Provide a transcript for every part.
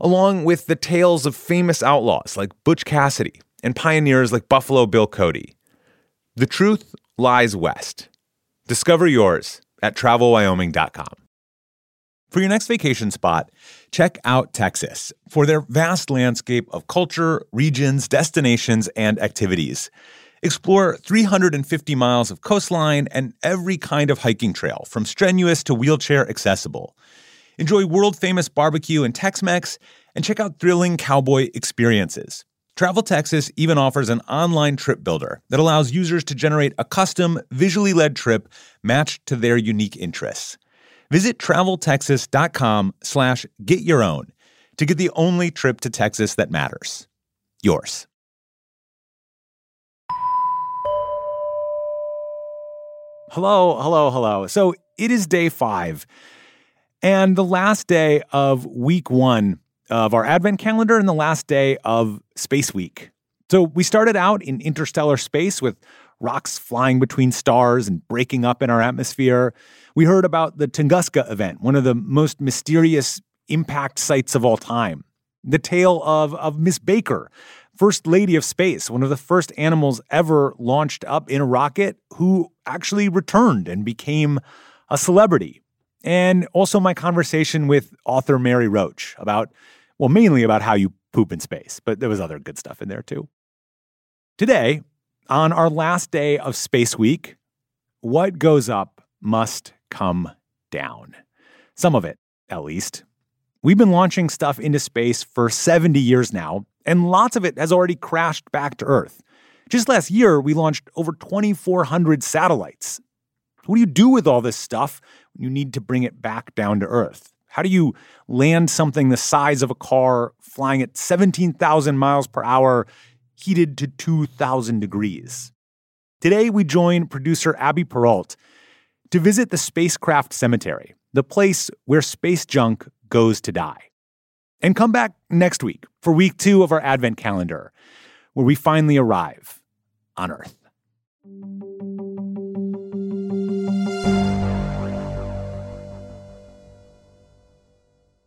along with the tales of famous outlaws like Butch Cassidy and pioneers like Buffalo Bill Cody. The truth lies west. Discover yours at travelwyoming.com. For your next vacation spot, check out Texas for their vast landscape of culture, regions, destinations, and activities. Explore 350 miles of coastline and every kind of hiking trail, from strenuous to wheelchair accessible. Enjoy world famous barbecue and Tex Mex, and check out thrilling cowboy experiences. Travel Texas even offers an online trip builder that allows users to generate a custom, visually led trip matched to their unique interests. Visit traveltexas.com slash get your own to get the only trip to Texas that matters. Yours. Hello, hello, hello. So it is day five and the last day of week one of our advent calendar and the last day of Space Week. So we started out in interstellar space with rocks flying between stars and breaking up in our atmosphere. We heard about the Tunguska event, one of the most mysterious impact sites of all time. The tale of, of Miss Baker, First Lady of Space, one of the first animals ever launched up in a rocket who actually returned and became a celebrity. And also my conversation with author Mary Roach about, well, mainly about how you poop in space, but there was other good stuff in there too. Today, on our last day of Space Week, what goes up must come down. Some of it, at least. We've been launching stuff into space for 70 years now, and lots of it has already crashed back to Earth. Just last year, we launched over 2,400 satellites. What do you do with all this stuff you need to bring it back down to Earth? How do you land something the size of a car flying at 17,000 miles per hour, heated to 2,000 degrees? Today, we join producer Abby Peralt to visit the Spacecraft Cemetery, the place where space junk goes to die. And come back next week for week two of our Advent calendar, where we finally arrive on Earth.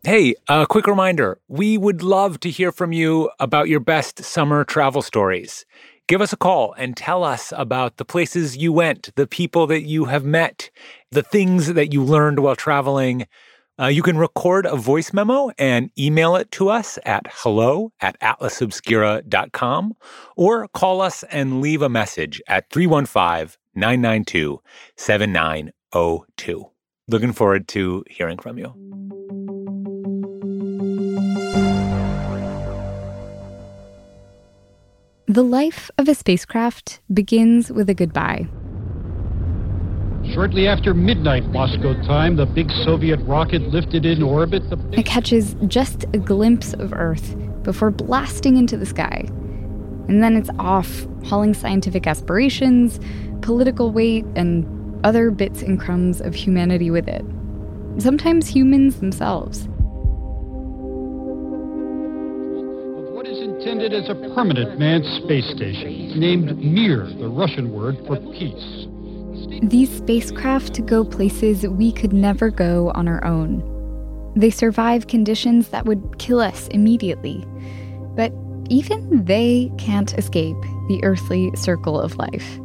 Hey, a quick reminder we would love to hear from you about your best summer travel stories. Give us a call and tell us about the places you went, the people that you have met, the things that you learned while traveling. Uh, you can record a voice memo and email it to us at hello at atlasobscura.com or call us and leave a message at 315 992 7902. Looking forward to hearing from you. The life of a spacecraft begins with a goodbye. Shortly after midnight Moscow time, the big Soviet rocket lifted in orbit. The It catches just a glimpse of Earth before blasting into the sky. And then it's off, hauling scientific aspirations, political weight, and other bits and crumbs of humanity with it. Sometimes humans themselves. Intended as a permanent manned space station, named Mir, the Russian word for peace. These spacecraft go places we could never go on our own. They survive conditions that would kill us immediately. But even they can't escape the earthly circle of life.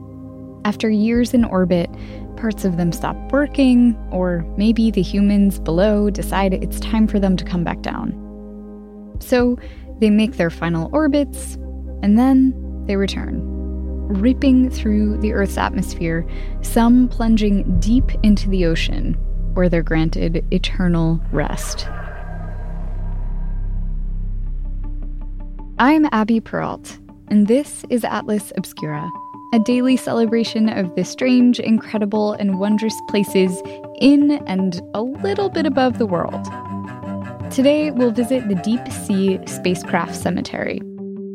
After years in orbit, parts of them stop working, or maybe the humans below decide it's time for them to come back down. So they make their final orbits, and then they return, ripping through the Earth's atmosphere, some plunging deep into the ocean, where they're granted eternal rest. I'm Abby Peralt, and this is Atlas Obscura, a daily celebration of the strange, incredible, and wondrous places in and a little bit above the world. Today, we'll visit the Deep Sea Spacecraft Cemetery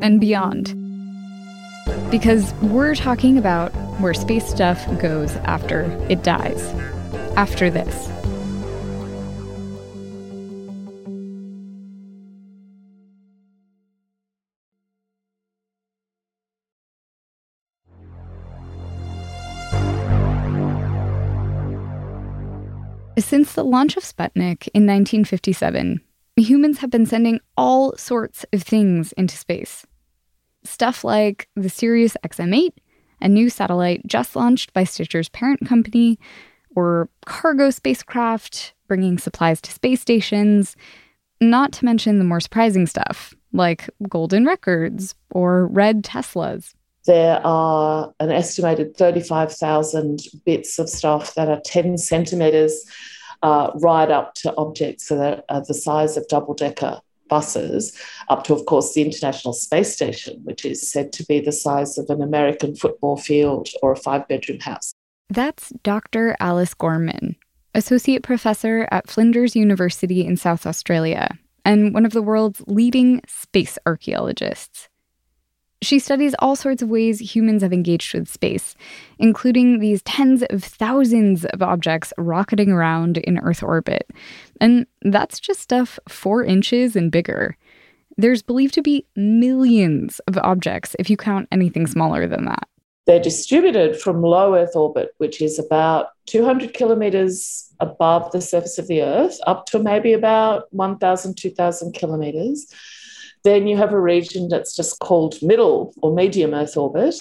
and beyond. Because we're talking about where space stuff goes after it dies. After this. Since the launch of Sputnik in 1957, humans have been sending all sorts of things into space. Stuff like the Sirius XM8, a new satellite just launched by Stitcher's parent company, or cargo spacecraft bringing supplies to space stations, not to mention the more surprising stuff like golden records or red Teslas. There are an estimated 35,000 bits of stuff that are 10 centimetres uh, right up to objects that are the size of double decker buses, up to, of course, the International Space Station, which is said to be the size of an American football field or a five bedroom house. That's Dr. Alice Gorman, Associate Professor at Flinders University in South Australia, and one of the world's leading space archaeologists. She studies all sorts of ways humans have engaged with space, including these tens of thousands of objects rocketing around in Earth orbit. And that's just stuff four inches and bigger. There's believed to be millions of objects if you count anything smaller than that. They're distributed from low Earth orbit, which is about 200 kilometers above the surface of the Earth, up to maybe about 1,000, 2,000 kilometers then you have a region that's just called middle or medium Earth orbit.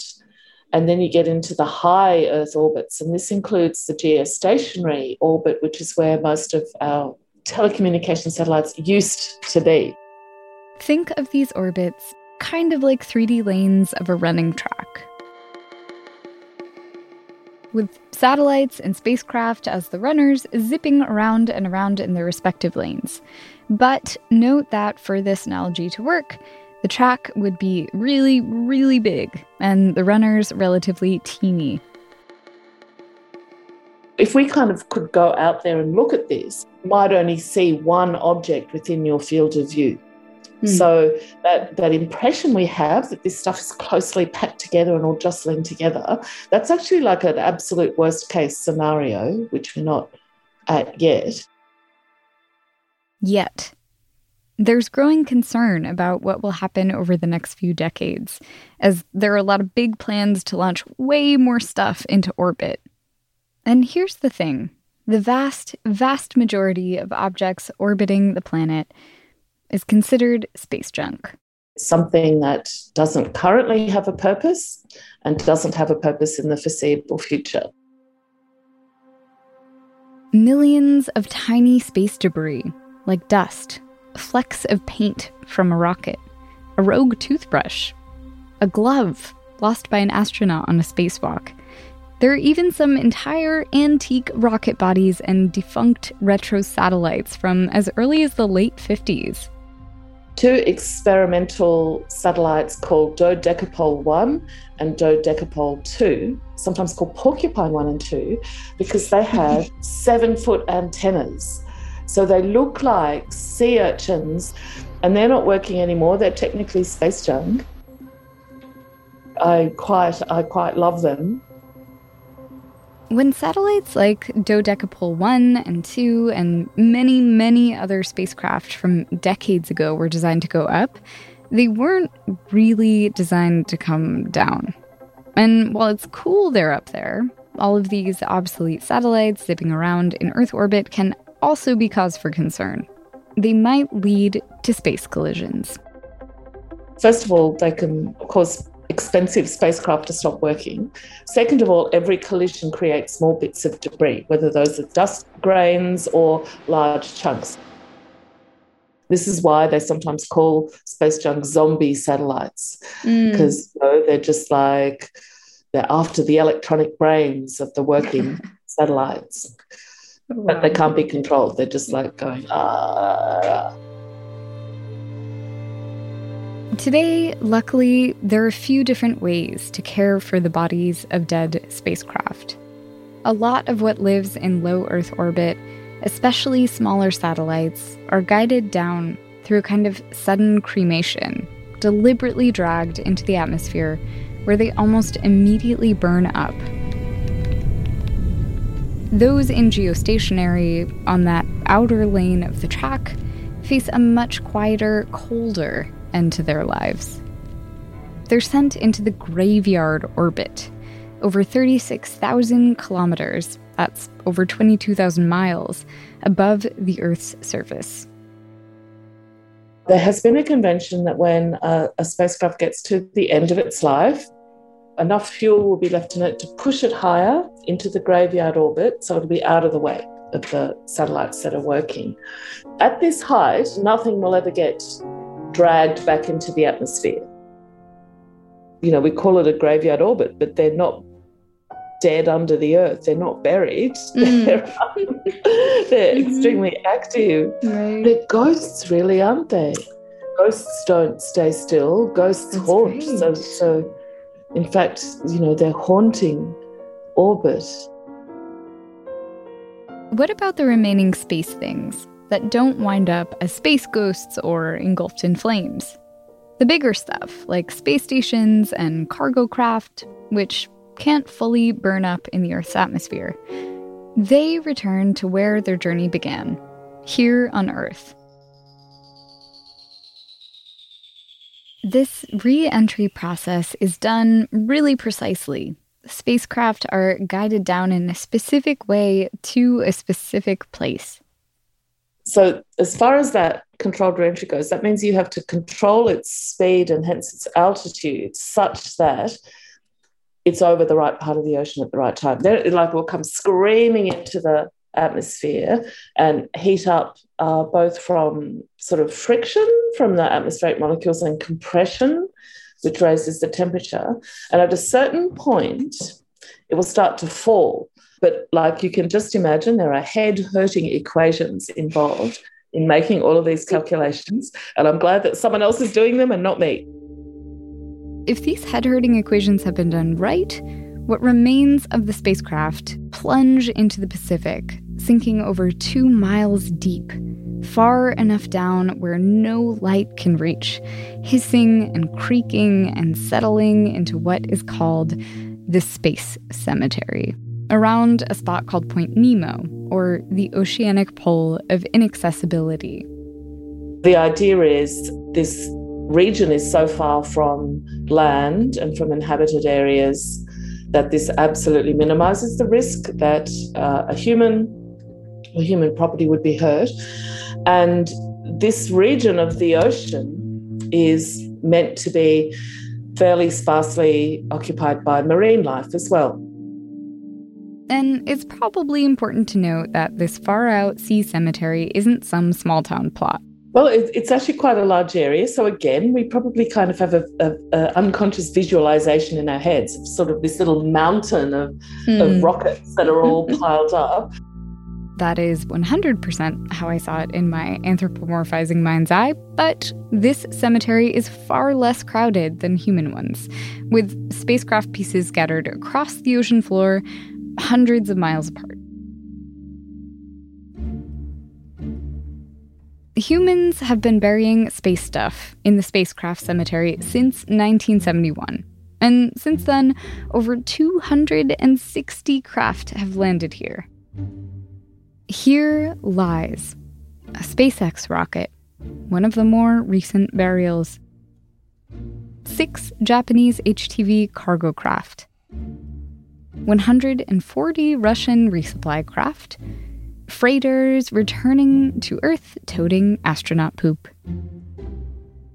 And then you get into the high Earth orbits. And this includes the geostationary orbit, which is where most of our telecommunication satellites used to be. Think of these orbits kind of like 3D lanes of a running track. With satellites and spacecraft as the runners zipping around and around in their respective lanes. But note that for this analogy to work, the track would be really, really big and the runners relatively teeny. If we kind of could go out there and look at this, you might only see one object within your field of view. Mm. So that, that impression we have that this stuff is closely packed together and all jostling together, that's actually like an absolute worst case scenario, which we're not at yet. Yet. There's growing concern about what will happen over the next few decades, as there are a lot of big plans to launch way more stuff into orbit. And here's the thing the vast, vast majority of objects orbiting the planet is considered space junk. Something that doesn't currently have a purpose and doesn't have a purpose in the foreseeable future. Millions of tiny space debris like dust, flecks of paint from a rocket, a rogue toothbrush, a glove lost by an astronaut on a spacewalk. There are even some entire antique rocket bodies and defunct retro satellites from as early as the late 50s. Two experimental satellites called Dodecapole 1 and Dodecapole 2, sometimes called Porcupine 1 and 2, because they have seven foot antennas so they look like sea urchins and they're not working anymore. They're technically space junk. I quite I quite love them. When satellites like Dodecapole 1 and 2 and many, many other spacecraft from decades ago were designed to go up, they weren't really designed to come down. And while it's cool they're up there, all of these obsolete satellites zipping around in Earth orbit can also be cause for concern. They might lead to space collisions. First of all, they can cause expensive spacecraft to stop working. Second of all, every collision creates small bits of debris, whether those are dust grains or large chunks. This is why they sometimes call space junk zombie satellites, because mm. you know, they're just like they're after the electronic brains of the working satellites but they can't be controlled. They're just like going, ah. Today, luckily, there are a few different ways to care for the bodies of dead spacecraft. A lot of what lives in low Earth orbit especially smaller satellites, are guided down through a kind of sudden cremation, deliberately dragged into the atmosphere where they almost immediately burn up. Those in geostationary on that outer lane of the track face a much quieter, colder end to their lives. They're sent into the graveyard orbit, over 36,000 kilometers, that's over 22,000 miles, above the Earth's surface. There has been a convention that when a, a spacecraft gets to the end of its life, enough fuel will be left in it to push it higher into the graveyard orbit so it'll be out of the way of the satellites that are working. At this height, nothing will ever get dragged back into the atmosphere. You know, we call it a graveyard orbit, but they're not dead under the earth. They're not buried. Mm. They're, they're mm-hmm. extremely active. Right. They're ghosts, really, aren't they? Ghosts don't stay still. Ghosts That's haunt. So, so, in fact, you know, they're haunting orbit. What about the remaining space things that don't wind up as space ghosts or engulfed in flames? The bigger stuff, like space stations and cargo craft, which can't fully burn up in the Earth's atmosphere. They return to where their journey began, here on Earth. This re entry process is done really precisely. Spacecraft are guided down in a specific way to a specific place. So, as far as that controlled re entry goes, that means you have to control its speed and hence its altitude such that it's over the right part of the ocean at the right time. Then it like will come screaming into the atmosphere and heat up uh, both from sort of friction from the atmospheric molecules and compression, which raises the temperature. And at a certain point, it will start to fall. But like you can just imagine, there are head hurting equations involved in making all of these calculations. And I'm glad that someone else is doing them and not me. If these head hurting equations have been done right, what remains of the spacecraft plunge into the Pacific, sinking over two miles deep, far enough down where no light can reach, hissing and creaking and settling into what is called the Space Cemetery, around a spot called Point Nemo, or the oceanic pole of inaccessibility. The idea is this region is so far from land and from inhabited areas that this absolutely minimizes the risk that uh, a human or human property would be hurt. And this region of the ocean is meant to be fairly sparsely occupied by marine life as well. And it's probably important to note that this far out sea cemetery isn't some small town plot. Well, it's actually quite a large area. So again, we probably kind of have a, a, a, unconscious visualization in our heads of sort of this little mountain of, mm. of hmm. rockets that are all piled up. That is 100% how I saw it in my anthropomorphizing mind's eye, but this cemetery is far less crowded than human ones, with spacecraft pieces scattered across the ocean floor, hundreds of miles apart. Humans have been burying space stuff in the spacecraft cemetery since 1971. And since then, over 260 craft have landed here. Here lies a SpaceX rocket, one of the more recent burials. Six Japanese HTV cargo craft, 140 Russian resupply craft, freighters returning to Earth toting astronaut poop.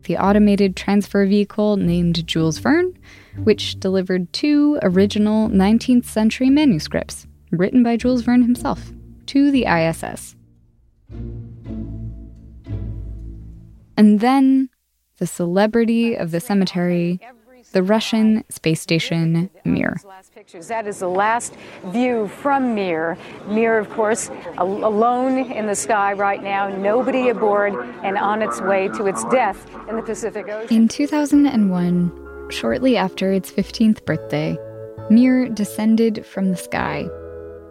The automated transfer vehicle named Jules Verne, which delivered two original 19th century manuscripts written by Jules Verne himself to the ISS. And then the celebrity of the cemetery the Russian space station Mir. That is the last view from Mir. Mir, of course, alone in the sky right now, nobody aboard, and on its way to its death in the Pacific Ocean. In 2001, shortly after its 15th birthday, Mir descended from the sky.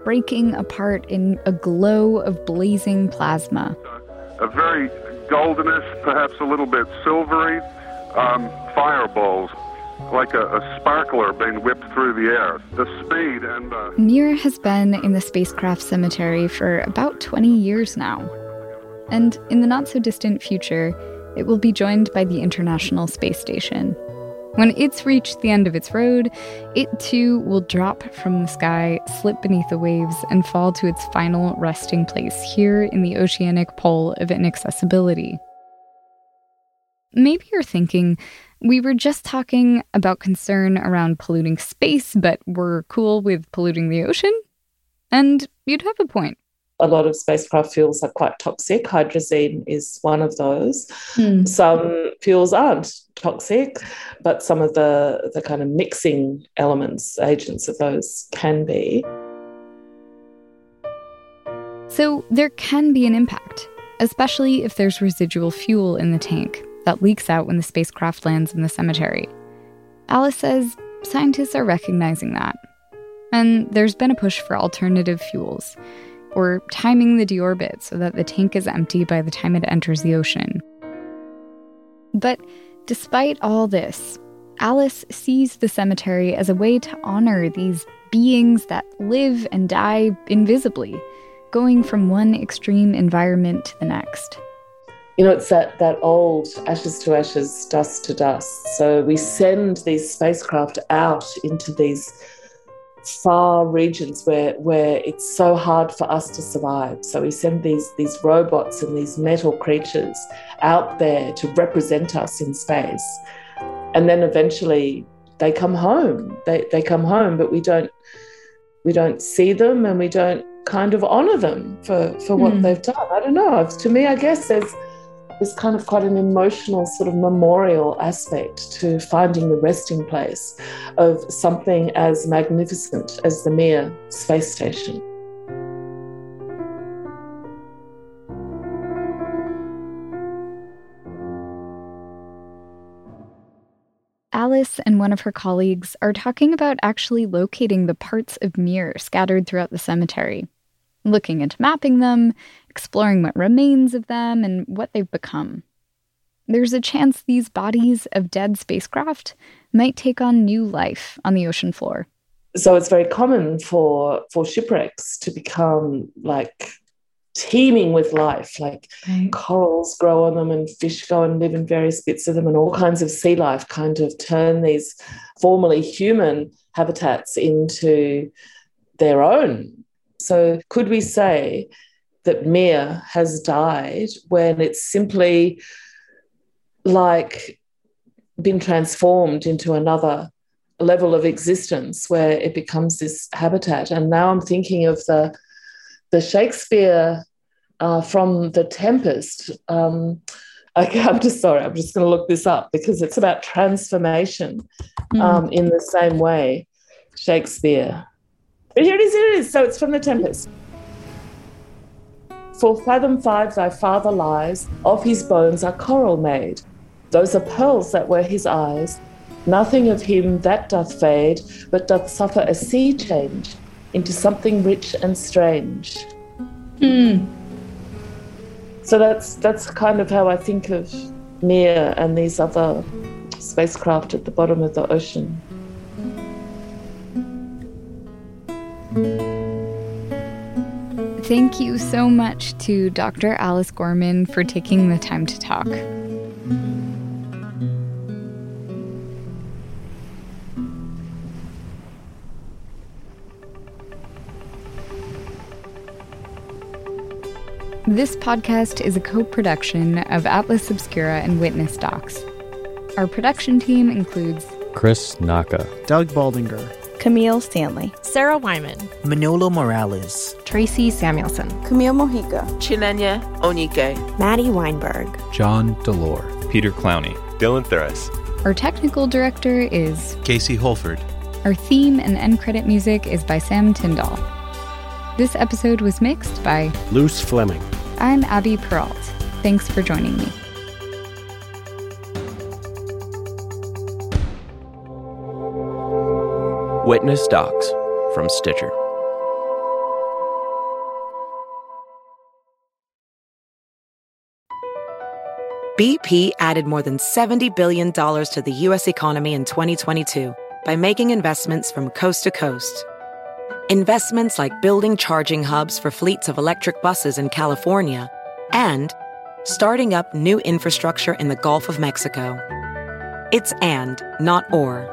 Breaking apart in a glow of blazing plasma. A very goldenish, perhaps a little bit silvery um, fireballs, like a, a, sparkler being whipped through the air. The speed and. Uh... Mir has been in the spacecraft cemetery for about 20 years now. And in the not so distant future, it will be joined by the International Space Station. When it's reached the end of its road, it too will drop from the sky, slip beneath the waves, and fall to its final resting place here in the oceanic pole of inaccessibility. Maybe you're thinking, we were just talking about concern around polluting space, but we're cool with polluting the ocean? And you'd have a point a lot of spacecraft fuels are quite toxic. Hydrazine is one of those. Mm. Some fuels aren't toxic, but some of the, the kind of mixing elements, agents of those can be. So there can be an impact, especially if there's residual fuel in the tank that leaks out when the spacecraft lands in the cemetery. Alice says scientists are recognizing that. And there's been a push for alternative fuels or timing the deorbit so that the tank is empty by the time it enters the ocean. But despite all this, Alice sees the cemetery as a way to honor these beings that live and die invisibly, going from one extreme environment to the next. You know, it's that, that old ashes to ashes, dust to dust. So we send these spacecraft out into these far regions where where it's so hard for us to survive. So we send these these robots and these metal creatures out there to represent us in space. And then eventually they come home. They they come home, but we don't we don't see them and we don't kind of honor them for, for what mm. they've done. I don't know. To me, I guess there's there's kind of quite an emotional sort of memorial aspect to finding the resting place of something as magnificent as the Mir space station. Alice and one of her colleagues are talking about actually locating the parts of Mir scattered throughout the cemetery looking into mapping them, exploring what remains of them, and what they've become. There's a chance these bodies of dead spacecraft might take on new life on the ocean floor. So it's very common for, for shipwrecks to become like teeming with life, like right. corals grow on them and fish go and live in various bits of them, and all kinds of sea life kind of turn these formerly human habitats into their own so, could we say that Mir has died when it's simply like been transformed into another level of existence where it becomes this habitat? And now I'm thinking of the the Shakespeare uh, from the Tempest. Um, Okay, I'm just sorry. I'm just going to look this up because it's about transformation mm. um, in the same way. Shakespeare. But here it is, here it is. So it's from The Tempest. For fathom five thy father lies, of his bones are coral made. Those are pearls that were his eyes. Nothing of him that doth fade, but doth suffer a sea change into something rich and strange. Hmm. So that's that's kind of how I think of Mir and these other spacecraft at the bottom of the ocean. Thank you so much to Dr. Alice Gorman for taking the time to talk. This podcast is a co production of Atlas Obscura and Witness Docs. Our production team includes Chris Naka, Doug Baldinger, Camille Stanley, Sarah Wyman, Manolo Morales, Tracy Samuelson, Camille Mojica, Chinenye Onike, Maddie Weinberg, John Delore, Peter Clowney, Dylan Thuras. Our technical director is Casey Holford. Our theme and end credit music is by Sam Tyndall. This episode was mixed by Luce Fleming. I'm Abby Peralt. Thanks for joining me. Witness Docs from Stitcher. BP added more than $70 billion to the U.S. economy in 2022 by making investments from coast to coast. Investments like building charging hubs for fleets of electric buses in California and starting up new infrastructure in the Gulf of Mexico. It's and, not or.